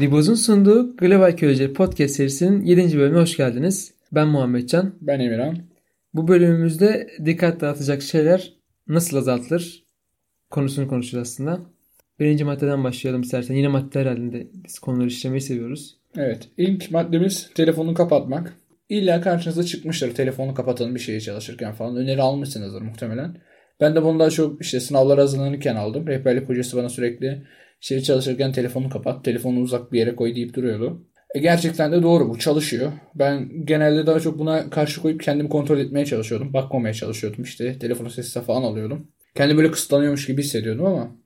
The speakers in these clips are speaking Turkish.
Riboz'un sunduğu Global Arkeoloji Podcast serisinin 7. bölümüne hoş geldiniz. Ben Muhammedcan. Ben Emirhan. Bu bölümümüzde dikkat dağıtacak şeyler nasıl azaltılır konusunu konuşacağız aslında. Birinci maddeden başlayalım istersen. Yine maddeler halinde biz konuları işlemeyi seviyoruz. Evet. İlk maddemiz telefonu kapatmak. İlla karşınıza çıkmıştır telefonu kapatan bir şeye çalışırken falan. Öneri almışsınızdır muhtemelen. Ben de bunu daha çok işte sınavlara hazırlanırken aldım. Rehberlik hocası bana sürekli şey çalışırken telefonu kapat, telefonu uzak bir yere koy deyip duruyordu. E gerçekten de doğru bu çalışıyor. Ben genelde daha çok buna karşı koyup kendimi kontrol etmeye çalışıyordum. Bakmamaya çalışıyordum işte. Telefonu sessize falan alıyordum. Kendimi böyle kısıtlanıyormuş gibi hissediyordum ama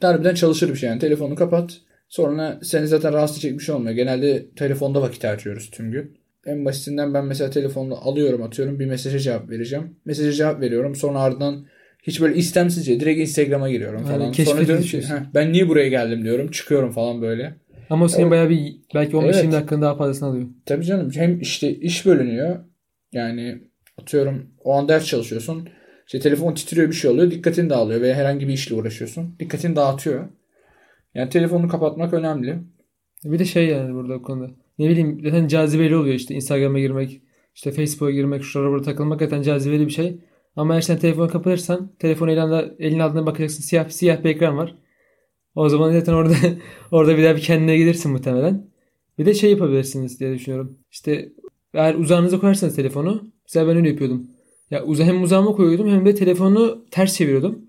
harbiden çalışır bir şey yani. Telefonu kapat. Sonra seni zaten rahatsız edecek bir şey olmuyor. Genelde telefonda vakit harcıyoruz tüm gün. En basitinden ben mesela telefonu alıyorum atıyorum bir mesaja cevap vereceğim. Mesaja cevap veriyorum sonra ardından hiç böyle istemsizce direkt Instagram'a giriyorum falan. Yani sonra diyorum ki keşfediyorsun. "Heh, ben niye buraya geldim diyorum çıkıyorum falan böyle. Ama o senin Evet. bayağı bir belki 15-20 Evet. dakikanın daha fazlasını alıyor. Tabii canım hem işte iş bölünüyor. Yani atıyorum o an ders çalışıyorsun. İşte telefon titriyor bir şey oluyor. Dikkatini dağılıyor veya herhangi bir işle uğraşıyorsun. Dikkatini dağıtıyor. Yani telefonu kapatmak önemli. Bir de şey yani burada o konuda. Ne bileyim zaten cazibeli oluyor işte Instagram'a girmek, işte Facebook'a girmek, şuraya buraya takılmak zaten cazibeli bir şey. Ama eğer sen telefonu kapatırsan telefonu elinde, elin altına bakacaksın siyah siyah bir ekran var. O zaman zaten orada orada bir daha bir kendine gelirsin muhtemelen. Bir de şey yapabilirsiniz diye düşünüyorum. İşte eğer uzağınıza koyarsanız telefonu. Mesela ben öyle yapıyordum. Ya uza hem uzağıma koyuyordum hem de telefonu ters çeviriyordum.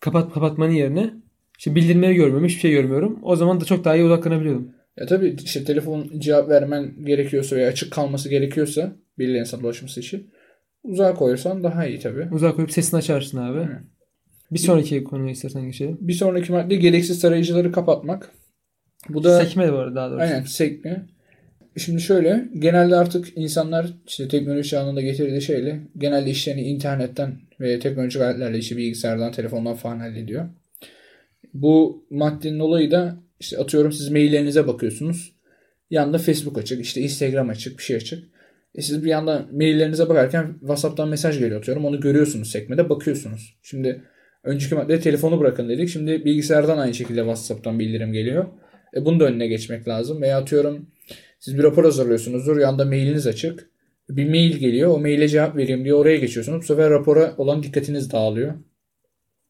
Kapat kapatmanın yerine. İşte bildirimleri görmüyorum. Hiçbir şey görmüyorum. O zaman da çok daha iyi odaklanabiliyordum. Ya tabii işte telefon cevap vermen gerekiyorsa veya açık kalması gerekiyorsa birilerine sana ulaşması için uzağa koyarsan daha iyi tabii. Uzağa koyup sesini açarsın abi. Hı. Bir sonraki konuya istersen geçelim. Bir sonraki madde gereksiz tarayıcıları kapatmak. Bu da Sekme bu arada daha doğrusu. Aynen sekme. Şimdi şöyle genelde artık insanlar işte teknoloji çağında getirdiği şeyle genelde işlerini internetten ve teknolojik aletlerle işte bilgisayardan, telefondan falan hallediyor. Bu maddenin olayı da işte atıyorum siz maillerinize bakıyorsunuz. Yanında Facebook açık, işte Instagram açık, bir şey açık. E siz bir yandan maillerinize bakarken WhatsApp'tan mesaj geliyor atıyorum. Onu görüyorsunuz sekmede, bakıyorsunuz. Şimdi önceki maddede telefonu bırakın dedik. Şimdi bilgisayardan aynı şekilde WhatsApp'tan bildirim geliyor. E bunun da önüne geçmek lazım. Veya atıyorum siz bir rapor hazırlıyorsunuzdur. Yanında mailiniz açık. Bir mail geliyor. O maile cevap vereyim diye oraya geçiyorsunuz. Bu sefer rapora olan dikkatiniz dağılıyor.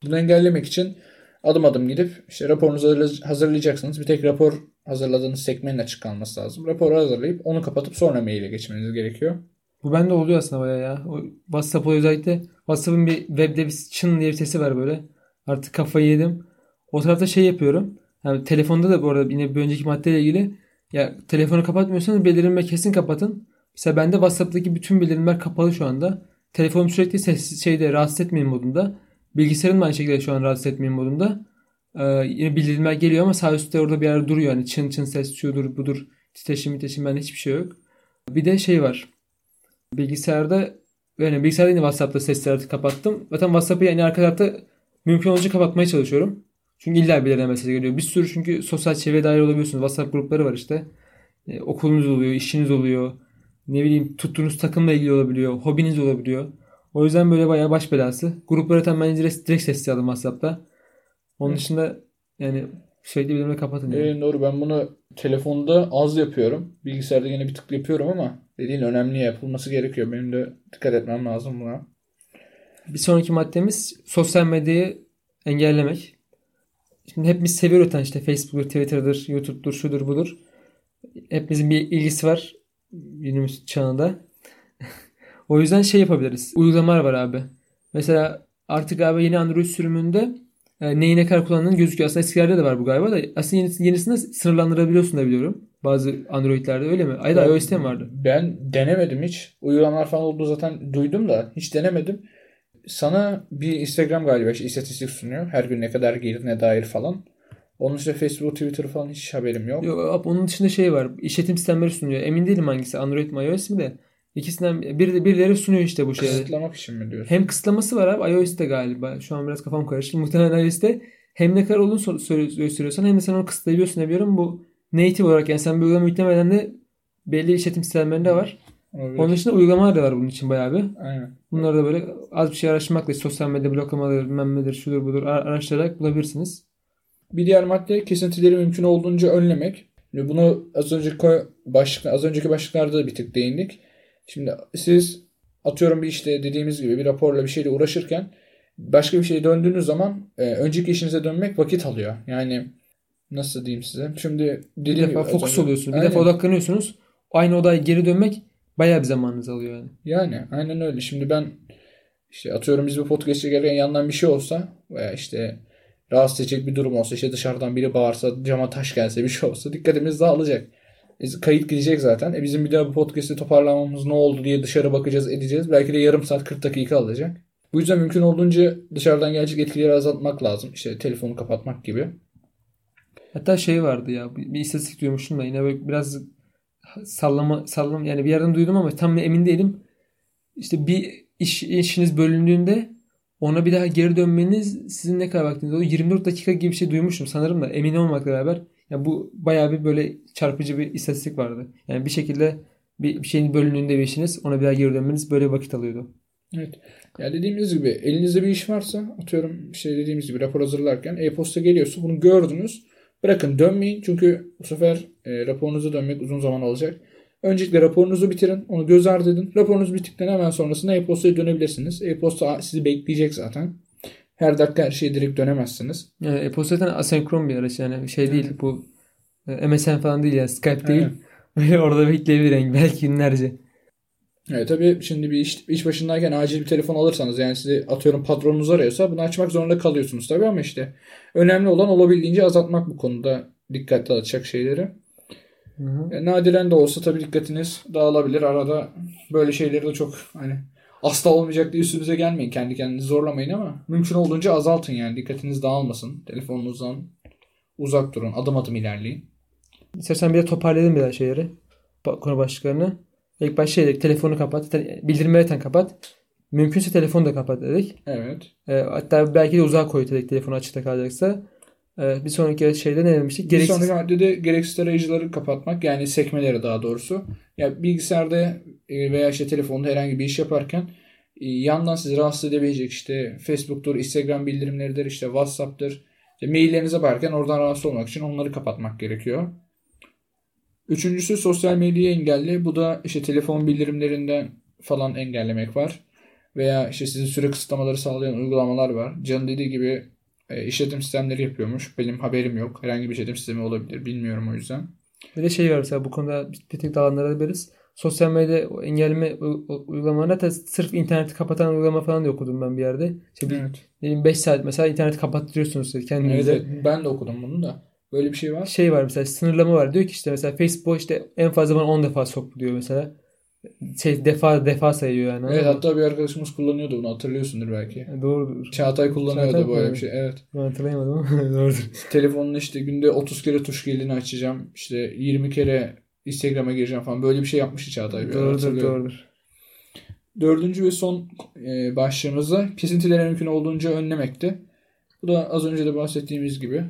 Bunu engellemek için adım adım gidip işte raporunuzu hazırla- hazırlayacaksınız. Bir tek rapor hazırladığınız sekmenin açık kalması lazım. Raporu hazırlayıp onu kapatıp sonra maile geçmeniz gerekiyor. Bu bende oluyor aslında bayağı ya. O WhatsApp oluyor özellikle. WhatsApp'ın bir webde bir çın diye bir sesi var böyle. Artık kafayı yedim. O tarafta şey yapıyorum. Yani telefonda da bu arada yine bir önceki maddeyle ilgili ya telefonu kapatmıyorsanız bildirimleri kesin kapatın. Mesela bende WhatsApp'taki bütün bildirimler kapalı şu anda. Telefonum sürekli sessiz şeyde rahatsız etmeyin modunda. Bilgisayarım da aynı şekilde şu an rahatsız etmeyin modunda. Ee, yine bildirimler geliyor ama sağ üstte orada bir yerde duruyor. Hani çın çın ses şudur budur. Titreşim titreşim bende hiçbir şey yok. Bir de şey var. Bilgisayarda yani bilgisayarda yine WhatsApp'ta sesleri artık kapattım. Zaten WhatsApp'ı yani arka tarafta mümkün olunca kapatmaya çalışıyorum. Çünkü illa birilerine mesaj geliyor. Bir sürü çünkü sosyal çevreye dahil olabiliyorsunuz. WhatsApp grupları var işte. E, okulunuz oluyor, işiniz oluyor. Ne bileyim tuttuğunuz takımla ilgili olabiliyor. Hobiniz olabiliyor. O yüzden böyle bayağı baş belası. Grupları tamamen direkt, direkt sesli aldım WhatsApp'ta. Onun dışında yani sürekli bildirimleri kapatın. Yani. Ee, doğru ben bunu telefonda az yapıyorum. Bilgisayarda yine bir tık yapıyorum ama dediğin önemli yapılması gerekiyor. Benim de dikkat etmem lazım buna. Bir sonraki maddemiz sosyal medyayı engellemek. Şimdi hepimiz seviyoruz zaten işte Facebook'tur, Twitter'dır, YouTube'dur, şudur budur. Hepimizin bir ilgisi var günümüz çağında. o yüzden şey yapabiliriz. Uygulamalar var abi. Mesela artık abi yeni Android sürümünde neyi ne kadar kullandığın gözüküyor. Aslında eskilerde de var bu galiba da aslında yenisi, yenisinde sınırlandırabiliyorsun da biliyorum. Bazı Android'lerde öyle mi? Ay da iOS'te mi vardı? Ben denemedim hiç. Uygulamalar falan olduğu zaten duydum da hiç denemedim. Sana bir Instagram galiba işte istatistik sunuyor. Her gün ne kadar girdiğine dair falan. Onun işte Facebook, Twitter falan hiç haberim yok. Yok, onun dışında şey var. İşletim sistemleri sunuyor. Emin değilim hangisi. Android mi iOS mi de. İkisinden bir, birileri sunuyor işte bu şeyleri. Kısıtlamak için mi diyorsun? Hem kısıtlaması var abi iOS'te galiba. Şu an biraz kafam karıştı. Muhtemelen iOS'te hem ne kadar olduğunu gösteriyorsan hem de sen onu kısıtlayabiliyorsun diyebiliyorum. Bu native olarak yani sen bir uygulama yüklemeden de belli işletim sistemlerinde var. Olabilir. Onun dışında uygulamalar da var bunun için bayağı bir. Aynen. Bunları da böyle az bir şey araştırmakla sosyal medya bloklamaları bilmem nedir şudur budur ar- araştırarak bulabilirsiniz. Bir diğer madde kesintileri mümkün olduğunca önlemek. Bunu az önceki başlık az önceki başlıklarda da bir tık değindik. Şimdi siz atıyorum bir işte dediğimiz gibi bir raporla bir şeyle uğraşırken başka bir şeye döndüğünüz zaman e, önceki işinize dönmek vakit alıyor. Yani nasıl diyeyim size? Şimdi bir defa gibi, fokus önce, oluyorsun. Bir aynen. defa odaklanıyorsunuz. Aynı odaya geri dönmek bayağı bir zamanınız alıyor yani. Yani aynen öyle. Şimdi ben işte atıyorum biz bir podcast çekerken yandan bir şey olsa veya işte rahatsız edecek bir durum olsa işte dışarıdan biri bağırsa cama taş gelse bir şey olsa dikkatimiz dağılacak. E, kayıt gidecek zaten. E bizim bir daha bu podcast'i toparlamamız ne oldu diye dışarı bakacağız edeceğiz. Belki de yarım saat 40 dakika alacak. Bu yüzden mümkün olduğunca dışarıdan gelecek etkileri azaltmak lazım. İşte telefonu kapatmak gibi. Hatta şey vardı ya bir, bir istatistik duymuştum da yine böyle biraz sallama sallama yani bir yerden duydum ama tam emin değilim. İşte bir iş işiniz bölündüğünde ona bir daha geri dönmeniz sizin ne kadar vaktiniz olur? 24 dakika gibi bir şey duymuştum sanırım da emin olmamakla beraber. Yani bu bayağı bir böyle çarpıcı bir istatistik vardı. Yani bir şekilde bir, şeyin bölündüğünde bir işiniz ona bir daha geri dönmeniz böyle vakit alıyordu. Evet. Ya dediğimiz gibi elinizde bir iş varsa atıyorum işte dediğimiz gibi rapor hazırlarken e-posta geliyorsa bunu gördünüz. Bırakın dönmeyin çünkü bu sefer e, raporunuza dönmek uzun zaman alacak. Öncelikle raporunuzu bitirin. Onu göz ardı edin. Raporunuz bittikten hemen sonrasında e-postaya dönebilirsiniz. E-posta sizi bekleyecek zaten. Her dakika her şeye direkt dönemezsiniz. Yani e-posta zaten asenkron bir araç yani şey değil evet. bu e, MSN falan değil yani Skype değil. Öyle orada bekleyebilir belki günlerce. Evet tabii şimdi bir iş, iş başındayken acil bir telefon alırsanız yani sizi atıyorum patronunuz arıyorsa bunu açmak zorunda kalıyorsunuz tabii ama işte önemli olan olabildiğince azaltmak bu konuda dikkatli alacak şeyleri. Hı hı. E, nadiren de olsa tabii dikkatiniz dağılabilir. Arada böyle şeyleri de çok hani asla olmayacak diye üstünüze gelmeyin. Kendi kendinizi zorlamayın ama mümkün olduğunca azaltın yani. Dikkatiniz dağılmasın. Telefonunuzdan uzak durun. Adım adım ilerleyin. İstersen bir de toparlayalım biraz şeyleri. Konu başlıklarını. İlk başta şey dedik. Telefonu kapat. Bildirimleri kapat. Mümkünse telefonu da kapat dedik. Evet. E, hatta belki de uzağa koy dedik telefonu açıkta kalacaksa. E, bir sonraki şeyde ne demiştik? Gereksiz... Bir sonraki maddede gereksiz arayıcıları kapatmak yani sekmeleri daha doğrusu. Ya yani bilgisayarda e, veya işte telefonda herhangi bir iş yaparken e, yandan sizi rahatsız edebilecek işte Facebook'tur, Instagram bildirimleridir, işte WhatsApp'tır. İşte maillerinize bakarken oradan rahatsız olmak için onları kapatmak gerekiyor. Üçüncüsü sosyal medyayı engelle. Bu da işte telefon bildirimlerinden falan engellemek var. Veya işte sizin süre kısıtlamaları sağlayan uygulamalar var. Can dediği gibi e, işletim sistemleri yapıyormuş. Benim haberim yok. Herhangi bir işletim sistemi olabilir. Bilmiyorum o yüzden. Bir de şey var mesela bu konuda bir tek dağlanırabiliriz. Sosyal medya engelleme uygulamalarında da sırf interneti kapatan uygulama falan da okudum ben bir yerde. İşte bir, evet. 5 saat mesela interneti kapattırıyorsunuz kendinize. Evet, ben de okudum bunu da. Böyle bir şey var. Şey var mesela sınırlama var. Diyor ki işte mesela Facebook işte en fazla bana 10 defa sok diyor mesela. Şey defa defa sayıyor yani. Evet hatta bir arkadaşımız kullanıyordu bunu hatırlıyorsundur belki. E, doğrudur. Çağatay kullanıyordu Çağatay böyle bir şey. Evet. Ben hatırlayamadım ama doğrudur. Telefonun işte günde 30 kere tuş gelini açacağım. İşte 20 kere Instagram'a gireceğim falan. Böyle bir şey yapmıştı Çağatay. Doğrudur doğrudur. Dördüncü ve son e, başlığımızda kesintileri mümkün olduğunca önlemekti. Bu da az önce de bahsettiğimiz gibi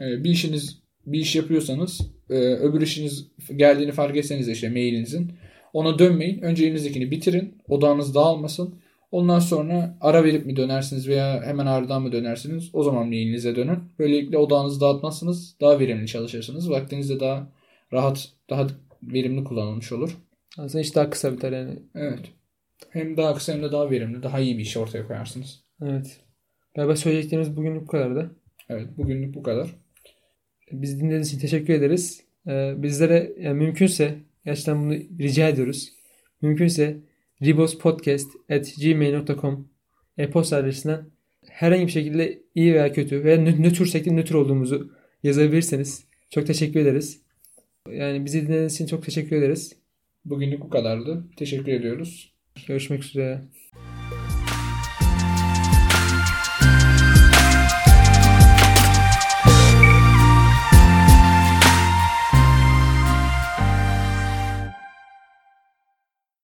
e, bir işiniz bir iş yapıyorsanız öbür işiniz geldiğini fark etseniz işte mailinizin ona dönmeyin. Önce elinizdekini bitirin. Odağınız dağılmasın. Ondan sonra ara verip mi dönersiniz veya hemen ardından mı dönersiniz? O zaman mailinize dönün. Böylelikle odağınızı dağıtmazsınız. Daha verimli çalışırsınız. Vaktiniz de daha rahat, daha verimli kullanılmış olur. Aslında iş daha kısa biter yani. Evet. Hem daha kısa hem de daha verimli, daha iyi bir iş ortaya koyarsınız. Evet. Galiba söyleyeceklerimiz bugünlük bu kadardı. Evet, bugünlük bu kadar. Biz dinlediğiniz için teşekkür ederiz. Ee, bizlere yani mümkünse gerçekten bunu rica ediyoruz. Mümkünse ribospodcast.gmail.com e-posta adresinden herhangi bir şekilde iyi veya kötü veya nötr şekilde nötr olduğumuzu yazabilirseniz çok teşekkür ederiz. Yani bizi dinlediğiniz için çok teşekkür ederiz. Bugünlük bu kadardı. Teşekkür ediyoruz. Görüşmek üzere.